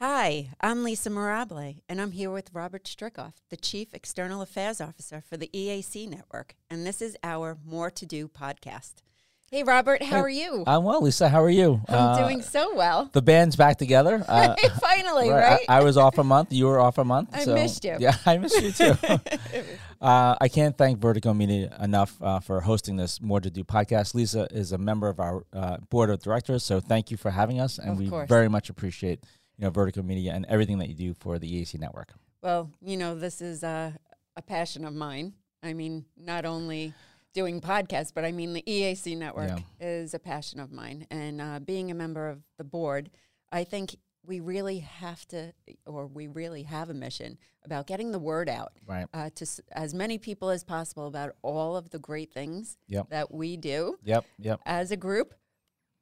Hi, I'm Lisa Mirabile, and I'm here with Robert Stricoff, the Chief External Affairs Officer for the EAC Network, and this is our More to Do podcast. Hey, Robert, how Hey, are you? I'm well, Lisa. How are you? I'm Uh, doing so well. The band's back together. Uh, Finally, right, right? I, I was off a month. You were off a month. I so- missed you. Yeah, I missed you too. uh, I can't thank Vertigo Media enough uh, for hosting this More to Do podcast. Lisa is a member of our uh, board of directors, so thank you for having us, and Of we course. very much appreciate you know Vertigo Media and everything that you do for the EAC network. well, you know, this is uh, a passion of mine. I mean, not only doing podcasts, but I mean, the EAC network Yeah. is a passion of mine. And uh, being a member of the board, I think we really have to, or we really have a mission about getting the word out Right. uh, to s- as many people as possible about all of the great things Yep. that we do Yep. Yep. as a group.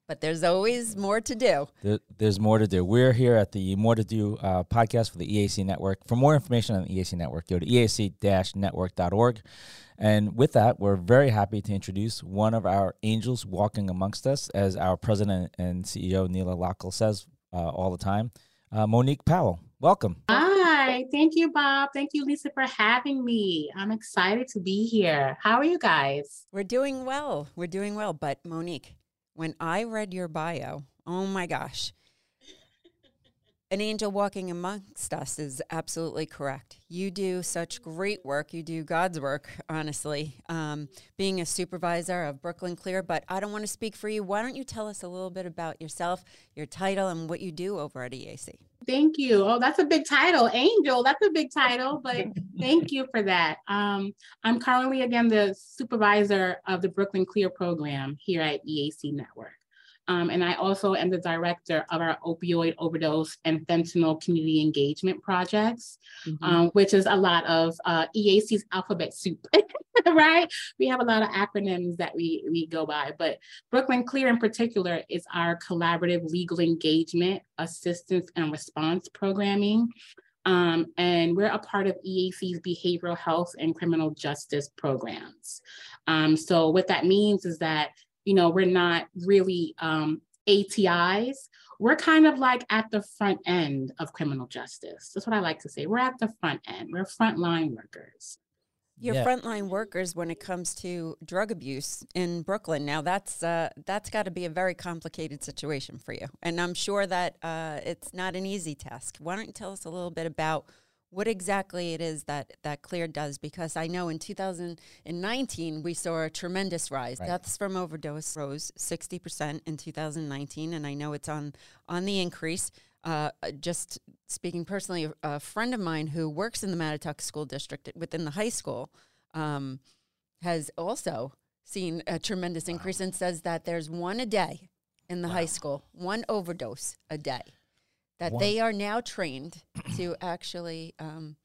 But there's always more to do. There, there's more to do. We're here at the More to Do uh, podcast for the EAC Network. For more information on the EAC Network, go to E eac-network.org. And with that, we're very happy to introduce one of our angels walking amongst us, as our president and CEO, Neela Lockel, says uh, all the time, uh, Monique Powell. Welcome. Hi, thank you, Bob. Thank you, Lisa, for having me. I'm excited to be here. How are you guys? We're doing well. We're doing well. But Monique, when I read your bio, oh my gosh, an angel walking amongst us is absolutely correct. You do such great work. You do God's work, honestly, um, being a supervisor of Brooklyn Clear. But I don't want to speak for you. Why don't you tell us a little bit about yourself, your title, and what you do over at EAC? Thank you. Oh, that's a big title, Angel. That's a big title, but thank you for that. Um, I'm currently, again, the supervisor of the Brooklyn Clear program here at EAC Network. Um, and I also am the director of our opioid overdose and fentanyl community engagement projects. um, which is a lot of uh, EAC's alphabet soup, right? We have a lot of acronyms that we, we go by, but Brooklyn Clear in particular is our collaborative legal engagement, assistance, and response programming. Um, and we're a part of EAC's behavioral health and criminal justice programs. Um, so what that means is that, you know, we're not really um, ATIs, we're kind of like at the front end of criminal justice. That's what I like to say. We're at the front end. We're frontline workers. Your Yeah. frontline workers when it comes to drug abuse in Brooklyn. Now that's uh, that's got to be a very complicated situation for you, and I'm sure that uh, it's not an easy task. Why don't you tell us a little bit about what exactly it is that that Clear does? Because I know in 2019 we saw a tremendous rise. Right. Deaths from overdose rose 60 percent in 2019, and I know it's on on the increase. Uh, just speaking personally, a, a friend of mine who works in the Mattituck School District within the high school um, has also seen a tremendous increase and says that there's one a day in the high school, one overdose a day, that One. they are now trained to actually um,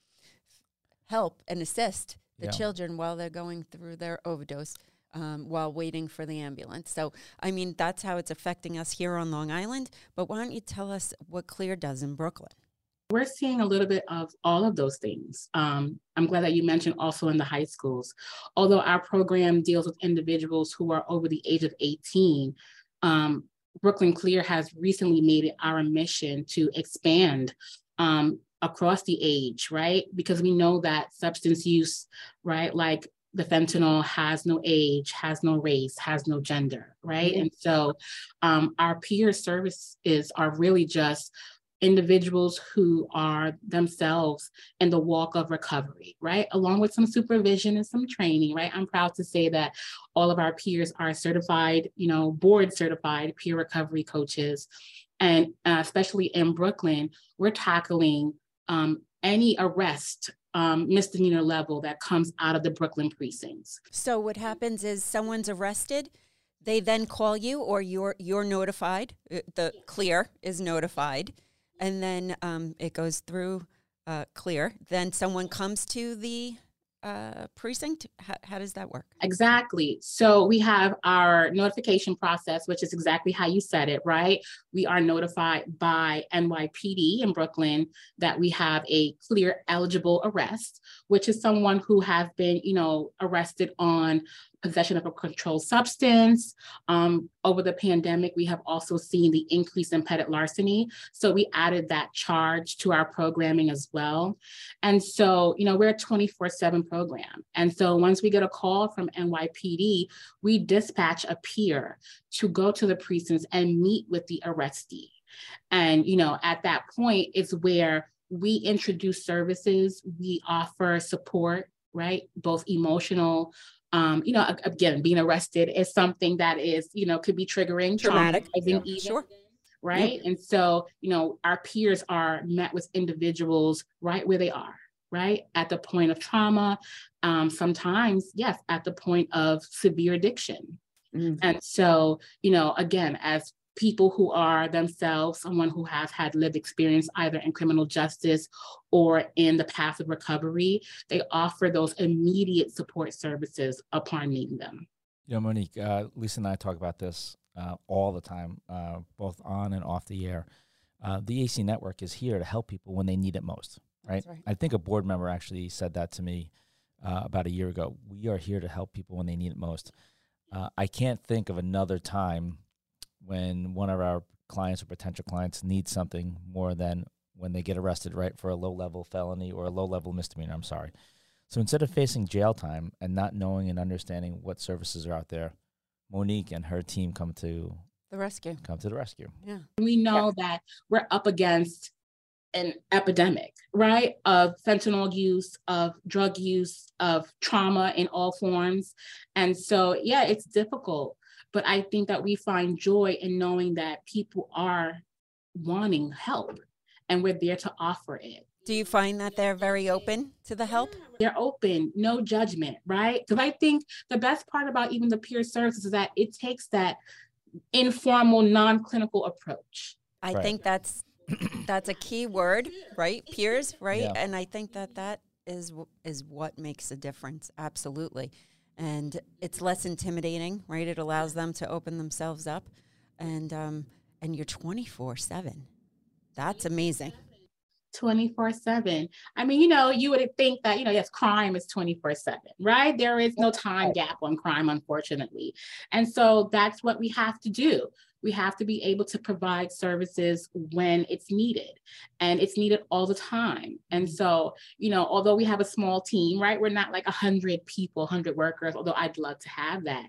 help and assist the Yeah. children while they're going through their overdose. Um, while waiting for the ambulance. So, I mean, that's how it's affecting us here on Long Island. But why don't you tell us what Clear does in Brooklyn? We're seeing a little bit of all of those things. Um, I'm glad that you mentioned also in the high schools. Although our program deals with individuals who are over the age of 18, um, Brooklyn Clear has recently made it our mission to expand um, across the age, right? Because we know that substance use, right, like the fentanyl has no age, has no race, has no gender, right? And so um, our peer services are really just individuals who are themselves in the walk of recovery, right? Along with some supervision and some training, right? I'm proud to say that all of our peers are certified, you know, board certified peer recovery coaches. And uh, especially in Brooklyn, we're tackling um, any arrest um, misdemeanor level that comes out of the Brooklyn precincts. So what happens is someone's arrested, they then call you, or you're you're notified. uh, The clear is notified, and then um, it goes through uh, clear. Then someone comes to the uh, precinct. How, how does that work? Exactly. So we have our notification process, which is exactly how you said it, right? We are notified by NYPD in Brooklyn that we have a clear eligible arrest, which is someone who has been, you know, arrested on possession of a controlled substance. Um, over the pandemic, we have also seen the increase in petty larceny. So we added that charge to our programming as well. And so, you know, we're a 24 7 program. And so once we get a call from NYPD, we dispatch a peer to go to the precincts and meet with the arrestee. And, you know, at that point, it's where we introduce services, we offer support, right? Both emotional, um, you know, again, being arrested is something that is, you know, could be triggering, traumatic, yeah. even, sure. right? And so, you know, our peers are met with individuals right where they are, right? At the point of trauma, um, sometimes, yes, at the point of severe addiction. Mm-hmm. And so, you know, again, as people who are themselves someone who has had lived experience either in criminal justice or in the path of recovery, they offer those immediate support services upon needing them. You know, Monique, uh, Lisa and I talk about this uh, all the time, uh, both on and off the air. Uh, the AC network is here to help people when they need it most, right? right. I think a board member actually said that to me uh, about a year ago. We are here to help people when they need it most. Uh, I can't think of another time when one of our clients or potential clients needs something more than when they get arrested, right, for a low level felony or a low level misdemeanor. I'm sorry. So instead of facing jail time and not knowing and understanding what services are out there, Monique and her team come to the rescue. Come to the rescue. Yeah. We know yeah. that we're up against an epidemic, right? Of fentanyl use, of drug use, of trauma in all forms. And so, yeah, it's difficult. But I think that we find joy in knowing that people are wanting help and we're there to offer it. Do you find that they're very open to the help? They're open, no judgment, right? Because I think the best part about even the peer services is that it takes that informal, non-clinical approach. I right. think that's that's a key word, right? Peers, right? Yeah. And I think that that is is what makes a difference. Absolutely and it's less intimidating, right? It allows them to open themselves up, and um, and you're 24 seven. That's amazing. 24 7. I mean, you know, you would think that, you know, yes, crime is 24 7, right? There is no time gap on crime, unfortunately. And so that's what we have to do. We have to be able to provide services when it's needed and it's needed all the time. And so you know although we have a small team right we're not like 100 people 100 workers although i'd love to have that.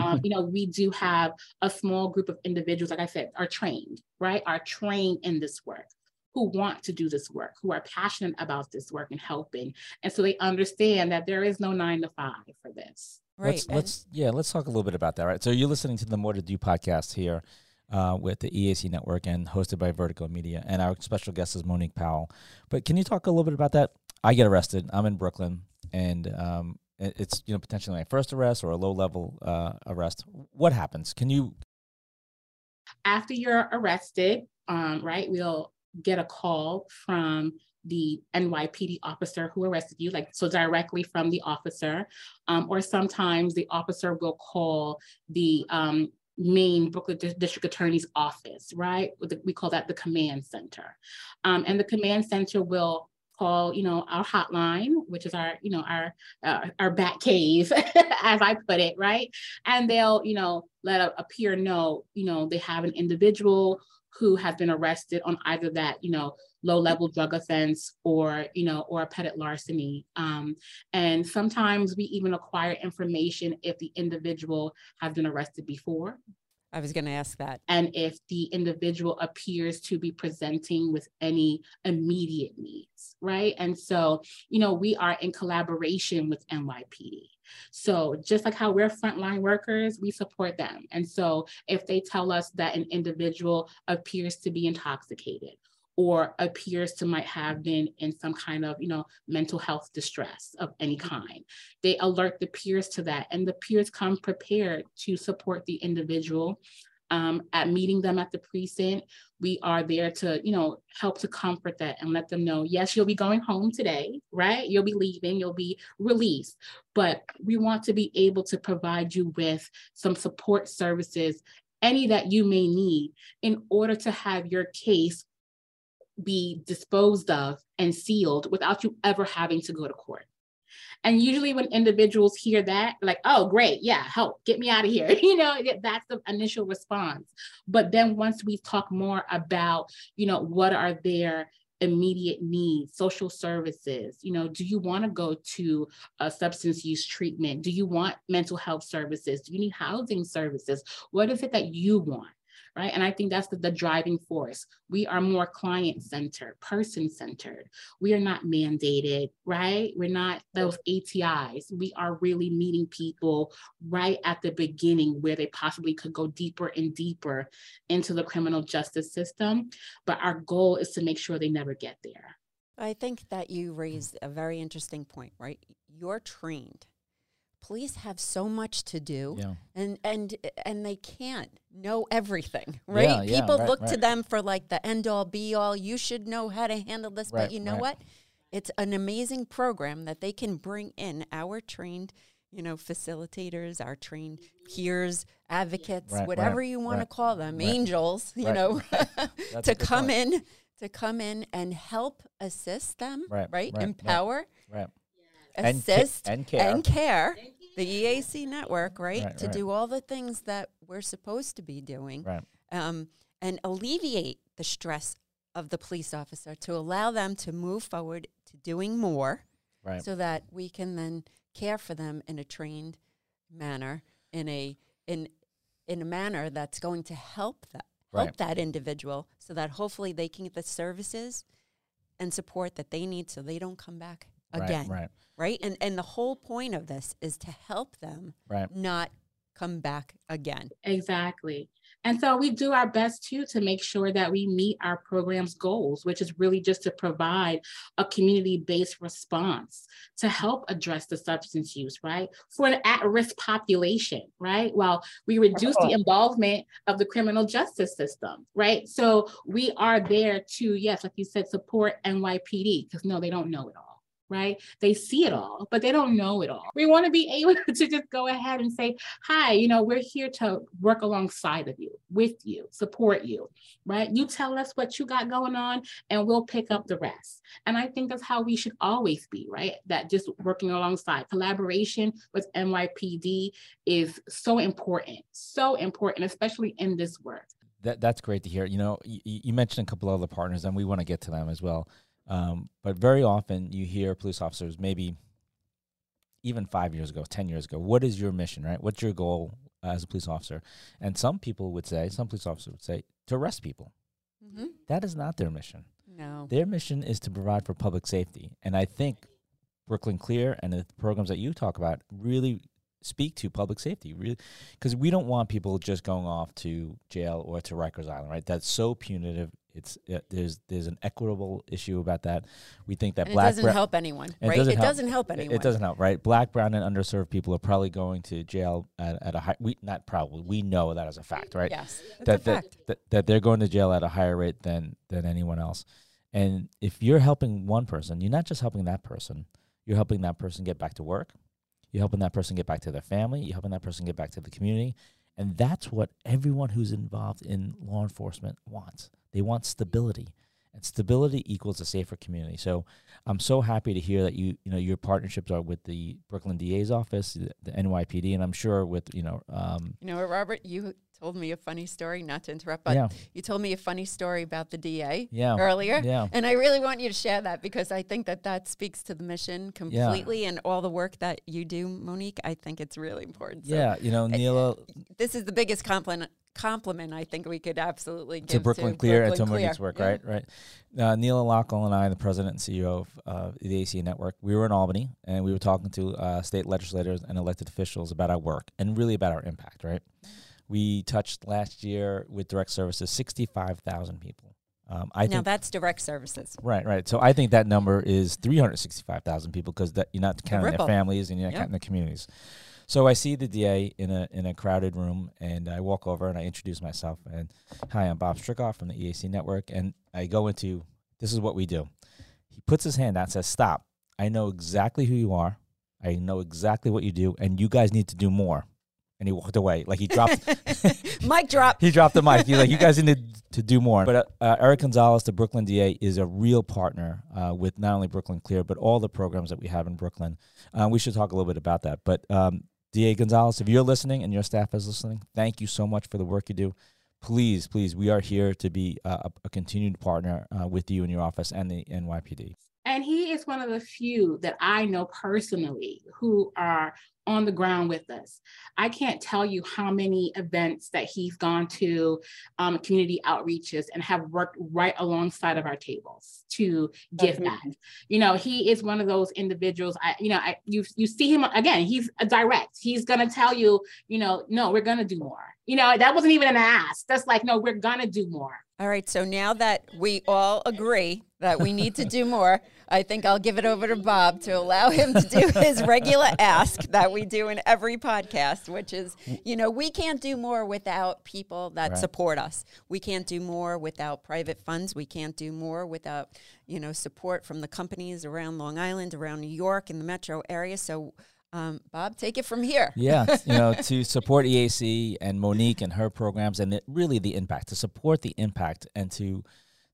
Um, you know we do have a small group of individuals like i said are trained right are trained in this work who want to do this work, who are passionate about this work and helping. And so they understand that there is no nine to five for this. Right. Let's, let's yeah, let's talk a little bit about that. Right. So you're listening to the More to Do podcast here uh, with the EAC network and hosted by Vertigo Media. And our special guest is Monique Powell. But can you talk a little bit about that? I get arrested. I'm in Brooklyn, and um, it's you know potentially my first arrest or a low level uh, arrest. What happens? Can you? After you're arrested, um, right? We'll get a call from the NYPD officer who arrested you, like so directly from the officer, um, or sometimes the officer will call the um, main Brooklyn District Attorney's office, right? We call that the command center, um, and the command center will call, you know, our hotline, which is our, you know, our uh, our bat cave, as I put it, right? And they'll, you know, let a, a peer know, you know, they have an individual who has been arrested on either that, you know, low level drug offense or, you know, or a petty larceny. Um, and sometimes we even acquire information if the individual has been arrested before. I was going to ask that. And if the individual appears to be presenting with any immediate needs, right? And so, you know, we are in collaboration with NYPD. So just like how we're frontline workers, we support them. And so if they tell us that an individual appears to be intoxicated or appears to might have been in some kind of you know mental health distress of any kind they alert the peers to that and the peers come prepared to support the individual um, at meeting them at the precinct we are there to you know help to comfort that and let them know yes you'll be going home today right you'll be leaving you'll be released but we want to be able to provide you with some support services any that you may need in order to have your case be disposed of and sealed without you ever having to go to court. And usually when individuals hear that, like, oh, great, yeah, help, get me out of here. You know, that's the initial response. But then once we talk more about, you know, what are their immediate needs, social services. You know, do you want to go to a substance use treatment? Do you want mental health services? Do you need housing services? What is it that you want? Right? And I think that's the, the driving force. We are more client centered, person centered. We are not mandated, right? We're not those ATIs. We are really meeting people right at the beginning where they possibly could go deeper and deeper into the criminal justice system. But our goal is to make sure they never get there. I think that you raised a very interesting point, right? You're trained police have so much to do yeah. and and and they can't know everything right? yeah, yeah, people right, look right. to them for like the end all be all. You should know how to handle this right, but you know what? It's an amazing program that they can bring in our trained you know facilitators our trained peers advocates whatever you want to call them angels you know to come point. in to come in and help assist them right, empower assist and, ca- and care, and care the EAC network, right, right to right. do all the things that we're supposed to be doing, right. um, and alleviate the stress of the police officer to allow them to move forward to doing more, right. so that we can then care for them in a trained manner, in a in in a manner that's going to help that help that individual, so that hopefully they can get the services and support that they need, so they don't come back again. Right. right right? And and the whole point of this is to help them right. not come back again. Exactly. And so we do our best too to make sure that we meet our program's goals, which is really just to provide a community based response to help address the substance use, right? For an at risk population, right? While we reduce the involvement of the criminal justice system, right? So we are there to, yes, like you said, support NYPD, because no, they don't know it all right? They see it all, but they don't know it all. We want to be able to just go ahead and say, hi, you know, we're here to work alongside of you, with you, support you, right? You tell us what you got going on and we'll pick up the rest. And I think that's how we should always be, right? That just working alongside collaboration with NYPD is so important, so important, especially in this work. That, that's great to hear. You know, you, you mentioned a couple other partners, and we want to get to them as well. Um, but very often you hear police officers, maybe even five years ago, 10 years ago, what is your mission, right? What's your goal as a police officer? And some people would say, some police officers would say, to arrest people. Mm-hmm. That is not their mission. No. Their mission is to provide for public safety. And I think Brooklyn Clear and the programs that you talk about really speak to public safety really because we don't want people just going off to jail or to Rikers Island right that's so punitive it's it, there's there's an equitable issue about that. We think that and black it doesn't help anyone, right? It doesn't, it help, doesn't help anyone. It, doesn't help, right? Black, brown, and underserved people are probably going to jail at, at a high. We not probably we know that as a fact, right? Yes, that, that, that that they're going to jail at a higher rate than than anyone else. And if you're helping one person, you're not just helping that person. You're helping that person get back to work. You're helping that person get back to their family. You're helping that person get back to the community. And that's what everyone who's involved in law enforcement wants. They want stability and stability equals a safer community. So I'm so happy to hear that you you know your partnerships are with the Brooklyn DA's office, the, the NYPD, and I'm sure with you know. Um, you know, Robert, you told me a funny story. Not to interrupt, but yeah. you told me a funny story about the DA yeah. earlier. Yeah. And I really want you to share that because I think that that speaks to the mission completely yeah. and all the work that you do, Monique. I think it's really important. So yeah, you know, Neela. This is the biggest compliment compliment I think we could absolutely give to Brooklyn to Clear Brooklyn and to Monique's work, yeah. right? Right. Uh, Neela Lockel and I, the president and CEO of uh, the ACA Network, we were in Albany and we were talking to uh, state legislators and elected officials about our work and really about our impact, right? We touched last year with direct services 65,000 people. Um, I now that's direct services. Right, right. So I think that number is 365,000 people because you're not counting the their families and you're not yep. counting the communities. So I see the DA in a in a crowded room, and I walk over and I introduce myself. And hi, I'm Bob Stricoff from the EAC Network, and I go into this is what we do. He puts his hand out and says, "Stop! I know exactly who you are. I know exactly what you do, and you guys need to do more." And he walked away. Like he dropped, mic drop. he dropped the mic. He's like, you guys need to, to do more. But uh, Eric Gonzalez, the Brooklyn DA, is a real partner uh, with not only Brooklyn Clear, but all the programs that we have in Brooklyn. Uh, we should talk a little bit about that. But um, DA Gonzalez, if you're listening and your staff is listening, thank you so much for the work you do. Please, please, we are here to be a, a continued partner uh, with you in your office and the NYPD. And he is one of the few that I know personally who are on the ground with us. I can't tell you how many events that he's gone to, um, community outreaches, and have worked right alongside of our tables to give back. You know, he is one of those individuals. I, you know, I you you see him again. He's a direct. He's gonna tell you, you know, no, we're gonna do more. You know, that wasn't even an ask. That's like, no, we're gonna do more. All right. So now that we all agree that we need to do more, I think I'll give it over to Bob to allow him to do his regular ask that we do in every podcast, which is, you know, we can't do more without people that right. support us. We can't do more without private funds. We can't do more without, you know, support from the companies around Long Island, around New York, in the metro area. So, um, Bob, take it from here. Yeah, you know, to support EAC and Monique and her programs, and it, really the impact, to support the impact, and to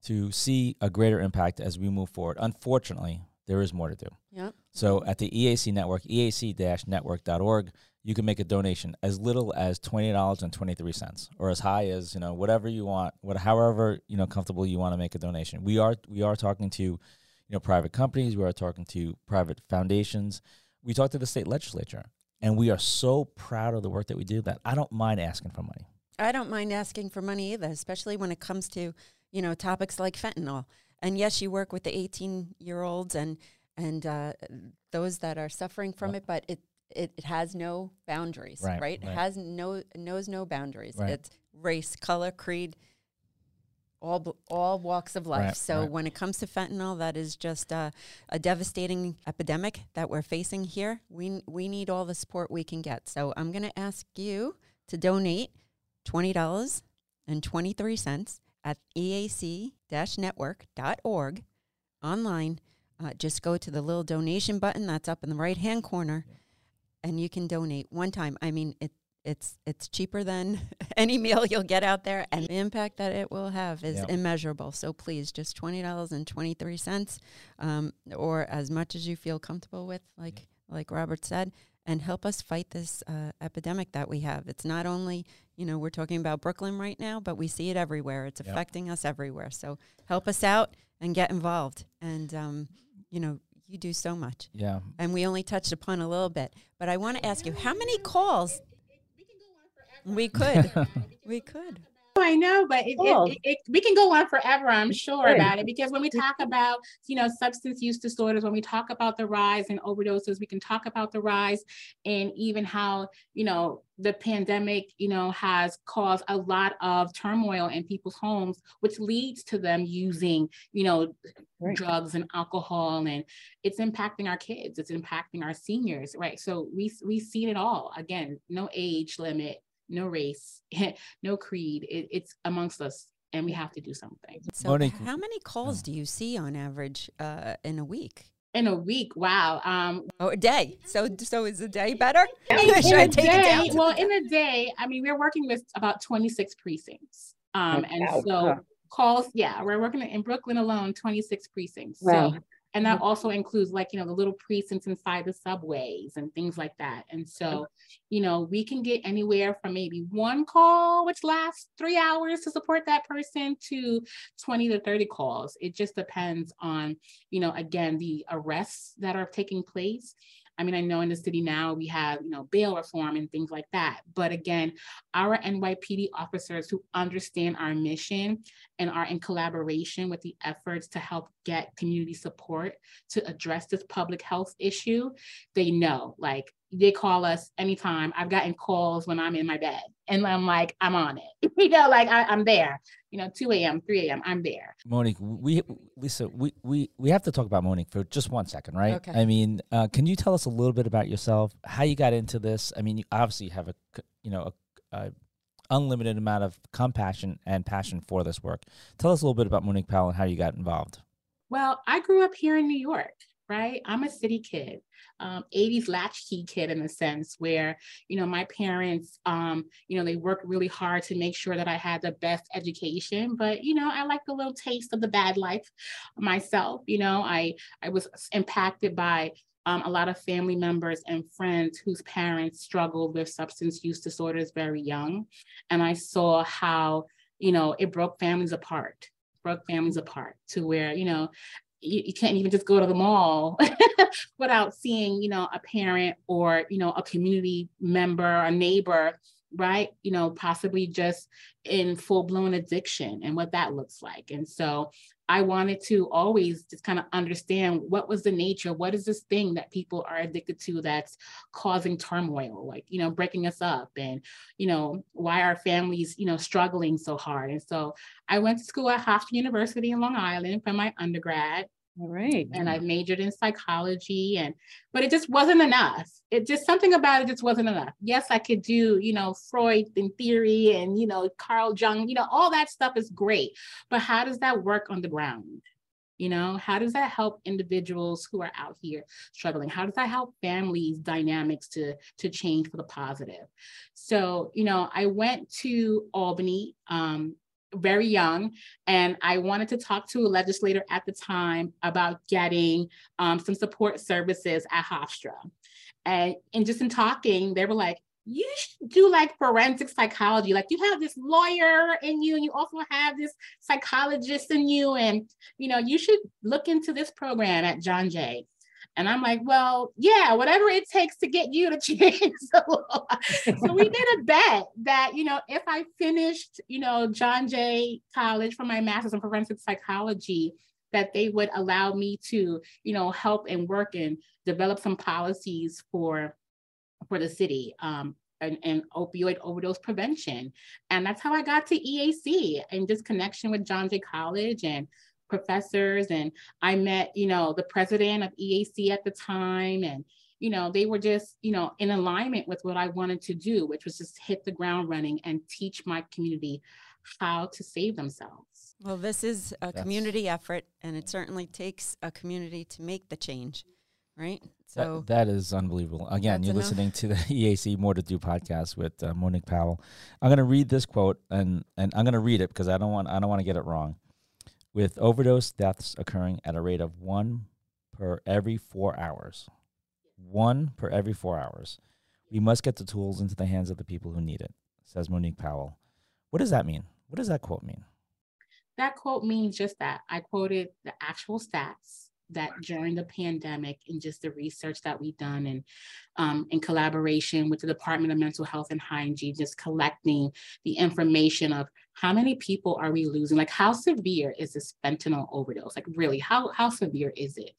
to see a greater impact as we move forward. Unfortunately, there is more to do. Yep. So at the EAC network, eac-network.org, you can make a donation as little as $20.23 or as high as, you know, whatever you want, what however, you know, comfortable you want to make a donation. We are we are talking to, you know, private companies, we are talking to private foundations. We talk to the state legislature and we are so proud of the work that we do that I don't mind asking for money. I don't mind asking for money either, especially when it comes to you know, topics like fentanyl. And yes, you work with the 18 year olds and and uh, those that are suffering from it, but it, it, it has no boundaries, right? right? right. It has no knows no boundaries. Right. It's race, color, creed, all all walks of life. Right, so right. when it comes to fentanyl, that is just a, a, devastating epidemic that we're facing here. We we need all the support we can get. So I'm going to ask you to donate twenty dollars and twenty three cents at eac-network.org online. Uh, just go to the little donation button that's up in the right hand corner, and you can donate one time. I mean, it it's it's cheaper than any meal you'll get out there, and the impact that it will have is yep. immeasurable. So please, just twenty dollars and twenty three cents, um, or as much as you feel comfortable with, like like Robert said, and help us fight this uh, epidemic that we have. It's not only you know, we're talking about Brooklyn right now, but we see it everywhere. It's yep. affecting us everywhere. So help us out and get involved. And, um, you know, you do so much. Yeah. And we only touched upon a little bit. But I want to ask you, how many calls? We could. we could. I know, but it, cool. it, it, we can go on forever, I'm sure, Good. about it. Because when we talk about, you know, substance use disorders, when we talk about the rise in overdoses, we can talk about the rise and even how, you know, the pandemic, you know, has caused a lot of turmoil in people's homes, which leads to them using, you know, right. drugs and alcohol, and it's impacting our kids, it's impacting our seniors, right? So we we've seen it all. Again, no age limit, no race, no creed. It, it's amongst us, and we have to do something. So, Monique. how many calls oh. do you see on average uh, in a week? In a week, wow. Um, oh, a day. So, so is a day better? In, in a day, well, in a day, I mean, we're working with about 26 precincts, um, and so calls. Yeah, we're working in Brooklyn alone, 26 precincts. Wow. So and that mm-hmm. also includes like you know the little precincts inside the subways and things like that. And so you know we can get anywhere from maybe one call which lasts three hours to support that person to 20 to 30 calls. It just depends on you know again the arrests that are taking place I mean, I know in the city now we have, you know, bail reform and things like that. But again, our NYPD officers who understand our mission and are in collaboration with the efforts to help get community support to address this public health issue, they know like they call us anytime. I've gotten calls when I'm in my bed and I'm like, I'm on it. you know, like I, am there. You know, 2 a.m., 3 a.m., I'm there. Monique, we Lisa, we, we we have to talk about Monique for just one second, right? Okay. I mean, uh, can you tell us a little bit about yourself, how you got into this? I mean, you obviously have a you know a, a unlimited amount of compassion and passion for this work. Tell us a little bit about Monique Powell and how you got involved. Well, I grew up here in New York right? I'm a city kid, um, 80s latchkey kid in a sense where, you know, my parents, um, you know, they worked really hard to make sure that I had the best education, but, you know, I like a little taste of the bad life myself. You know, I, I was impacted by um, a lot of family members and friends whose parents struggled with substance use disorders very young. And I saw how, you know, it broke families apart broke families apart to where you know you, you can't even just go to the mall without seeing, you know, a parent or, you know, a community member, a neighbor, right? You know, possibly just in full blown addiction and what that looks like. And so I wanted to always just kind of understand what was the nature, what is this thing that people are addicted to that's causing turmoil, like, you know, breaking us up and, you know, why are families, you know, struggling so hard. And so I went to school at Hofstra University in Long Island for my undergrad. All right. And I majored in psychology and but it just wasn't enough. It just something about it just wasn't enough. Yes, I could do, you know, Freud and theory and you know, Carl Jung, you know, all that stuff is great. But how does that work on the ground? You know, how does that help individuals who are out here struggling? How does that help families dynamics to, to change for the positive? So, you know, I went to Albany um, very young, and I wanted to talk to a legislator at the time about getting um, some support services at Hofstra. And, and just in talking, they were like, you should do like forensic psychology. Like you have this lawyer in you, and you also have this psychologist in you, and you know you should look into this program at John Jay. And I'm like, well, yeah, whatever it takes to get you to change the law. so we did a bet that, you know, if I finished, you know, John Jay College for my master's in forensic psychology, that they would allow me to, you know, help and work and develop some policies for for the city. Um, and, and, opioid overdose prevention. And that's how I got to EAC and just connection with John Jay College and professors and I met, you know, the president of EAC at the time and you know, they were just, you know, in alignment with what I wanted to do, which was just hit the ground running and teach my community how to save themselves. Well, this is a That's... community effort, and it certainly takes a community to make the change, right? So that, that is unbelievable. Again, you're enough. listening to the EAC More to Do podcast with uh, Monique Powell. I'm going to read this quote, and and I'm going to read it because I don't want I don't want to get it wrong with overdose deaths occurring at a rate of one per every four hours. One per every four hours. We must get the tools into the hands of the people who need it, says Monique Powell. What does that mean? What does that quote mean? That quote means just that. I quoted the actual stats that during the pandemic and just the research that we've done and um, in collaboration with the Department of Mental Health and Hygiene, just collecting the information of how many people are we losing? Like how severe is this fentanyl overdose? Like really, how, how severe is it?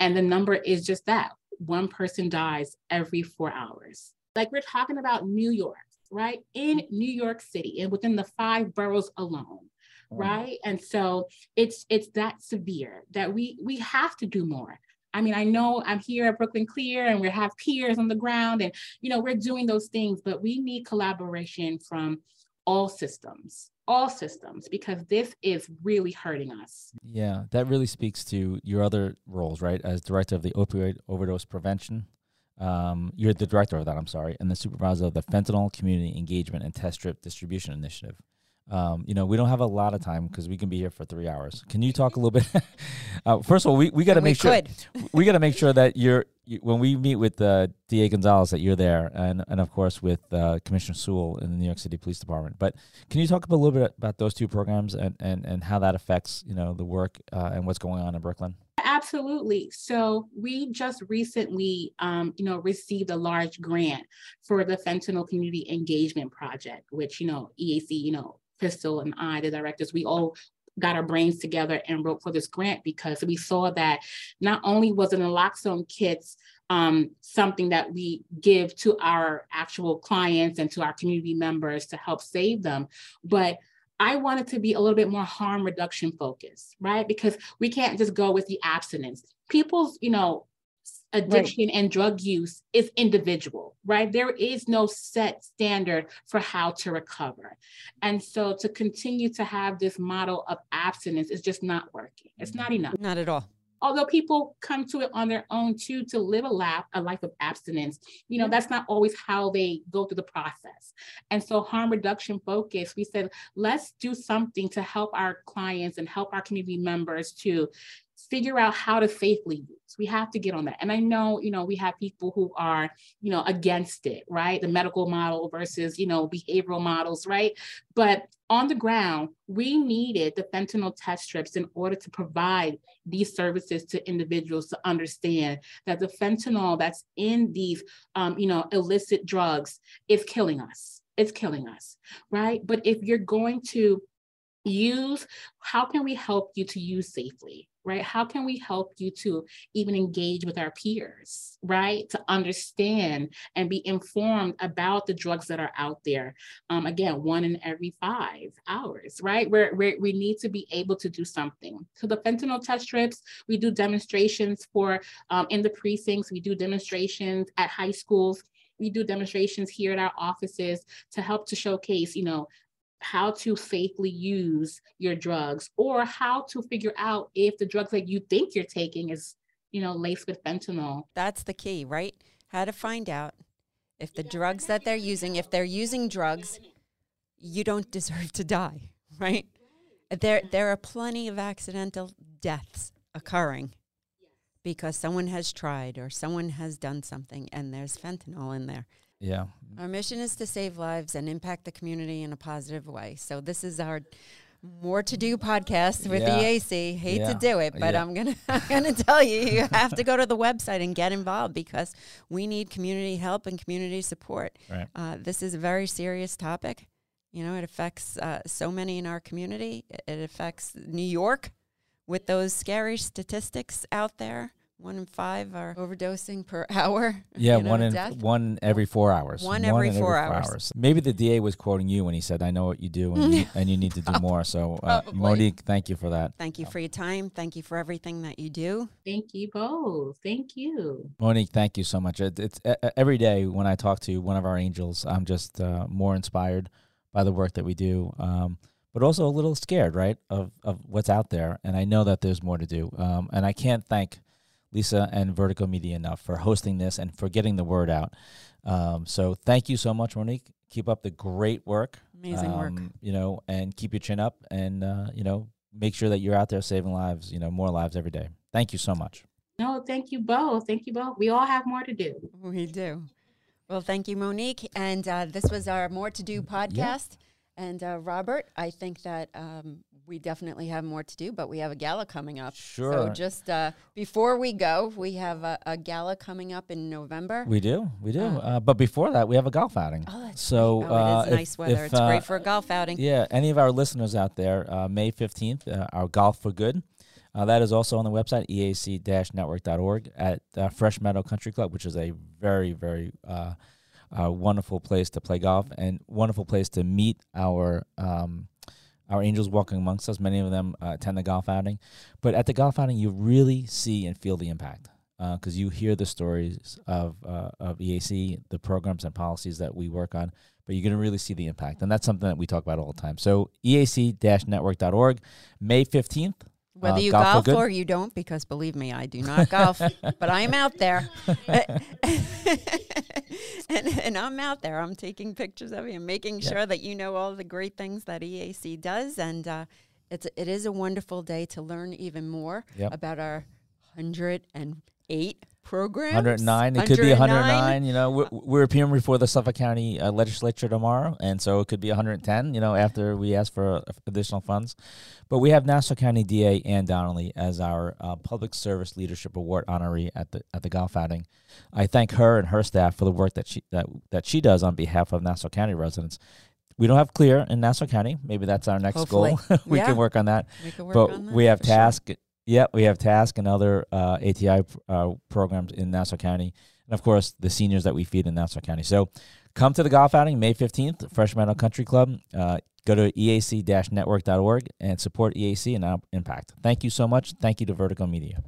And the number is just that one person dies every four hours. Like we're talking about New York, right? In New York City and within the five boroughs alone right and so it's it's that severe that we we have to do more I mean, I know I'm here at Brooklyn Clear and we have peers on the ground and, you know, we're doing those things, but we need collaboration from all systems, all systems, because this is really hurting us. Yeah, that really speaks to your other roles, right? As director of the opioid overdose prevention. Um, you're the director of that, I'm sorry, and the supervisor of the fentanyl community engagement and test strip distribution initiative. Um, you know, we don't have a lot of time because we can be here for three hours. Can you talk a little bit? uh, first of all, we, we got to make sure we got to make sure that you're you, when we meet with uh, Da Gonzalez that you're there, and and of course with uh, Commissioner Sewell in the New York City Police Department. But can you talk a little bit about those two programs and and and how that affects you know the work uh, and what's going on in Brooklyn? Absolutely. So we just recently, um, you know, received a large grant for the Fentanyl Community Engagement Project, which you know EAC, you know, Crystal and I, the directors, we all got our brains together and wrote for this grant because we saw that not only was an naloxone kits um, something that we give to our actual clients and to our community members to help save them, but I wanted to be a little bit more harm reduction focused, right? Because we can't just go with the abstinence. People's, you know, addiction right. and drug use is individual, right? There is no set standard for how to recover. And so to continue to have this model of abstinence is just not working. It's not enough. Not at all. although people come to it on their own too to live a life, a life of abstinence, you know, that's not always how they go through the process. And so harm reduction focus, we said, let's do something to help our clients and help our community members to figure out how to safely use. We have to get on that. And I know, you know, we have people who are, you know, against it, right? The medical model versus, you know, behavioral models, right? But on the ground, we needed the fentanyl test strips in order to provide these services to individuals to understand that the fentanyl that's in these, um, you know, illicit drugs is killing us. It's killing us, right? But if you're going to use, how can we help you to use safely? Right? How can we help you to even engage with our peers, right? To understand and be informed about the drugs that are out there. Um, again, one in every five hours, right? Where, we need to be able to do something. So the fentanyl test strips, we do demonstrations for um, in the precincts, we do demonstrations at high schools we do demonstrations here at our offices to help to showcase, you know, how to safely use your drugs or how to figure out if the drugs that you think you're taking is you know laced with fentanyl. That's the key right? How to find out if the drugs that they're using if they're using drugs you don't deserve to die right? There there are plenty of accidental deaths occurring because someone has tried or someone has done something and there's fentanyl in there yeah. Our mission is to save lives and impact the community in a positive way. So this is our more to do podcast with yeah. EAC. Hate yeah. to do it, but yeah. I'm gonna I'm gonna tell you you have to go to the website and get involved because we need community help and community support. Right. Uh, this is a very serious topic. You know, it affects uh, so many in our community. It affects New York with those scary statistics out there one in five are overdosing per hour. Yeah, you know, one in death. one every four hours. One, one every, four, every hours. four, hours. Maybe the DA was quoting you when he said, "I know what you do, and, you, and you need to do more." So, uh, Monique, thank you for that. Thank you for your time. Thank you for everything that you do. Thank you both. Thank you, Monique. Thank you so much. It, it's uh, every day when I talk to one of our angels, I'm just uh, more inspired by the work that we do. Um, but also a little scared, right, of, of what's out there. And I know that there's more to do. Um, and I can't thank Lisa and Vertigo Media enough for hosting this and for getting the word out. Um, so thank you so much, Monique. Keep up the great work. Amazing um, work. You know, and keep your chin up and, uh, you know, make sure that you're out there saving lives, you know, more lives every day. Thank you so much. No, thank you both. Thank you both. We all have more to do. We do. Well, thank you, Monique. And uh, this was our More to Do podcast. Yeah. And uh, Robert, I think that um, we definitely have more to do, but we have a gala coming up. Sure. So just uh, before we go, we have a, a, gala coming up in November. We do, we do. Uh, uh, but before that, we have a golf outing. Oh, that's so oh, it is uh, nice weather. If, it's great uh, for a golf outing. Yeah, any of our listeners out there, uh, May fifteenth, our golf for good. that is also on the website eac-network.org at Fresh Meadow Country Club, which is a very, very wonderful place to play golf and wonderful place to meet our. Um, our angels walking amongst us. Many of them uh, attend the golf outing, but at the golf outing, you really see and feel the impact because uh, you hear the stories of uh, of EAC, the programs and policies that we work on. But you're going to really see the impact, and that's something that we talk about all the time. So EAC-network.org, May fifteenth. Whether uh, you golf, golf or you don't, because believe me, I do not golf, but I am out there. and, and, I'm out there. I'm taking pictures of you and making yeah. sure that you know all the great things that EAC does. And uh, it's, it is a wonderful day to learn even more yep. about our 108 programs. 109. It could be 109. You know, we're, we're appearing before the Suffolk County uh, Legislature tomorrow, and so it could be 110. You know, after we ask for uh, additional funds, but we have Nassau County DA Ann Donnelly as our uh, Public Service Leadership Award honoree at the at the golf outing. I thank her and her staff for the work that she that that she does on behalf of Nassau County residents. We don't have clear in Nassau County. Maybe that's our next Hopefully. goal. we yeah. can work on that. We can work but on that we have task sure. Yeah, we have TASK and other uh, ATI uh, programs in Nassau County. And of course, the seniors that we feed in Nassau County. So come to the golf outing May 15th, Fresh Meadow Country Club. Uh, go to eac network.org and support EAC and Impact. Thank you so much. Thank you to Vertigo Media.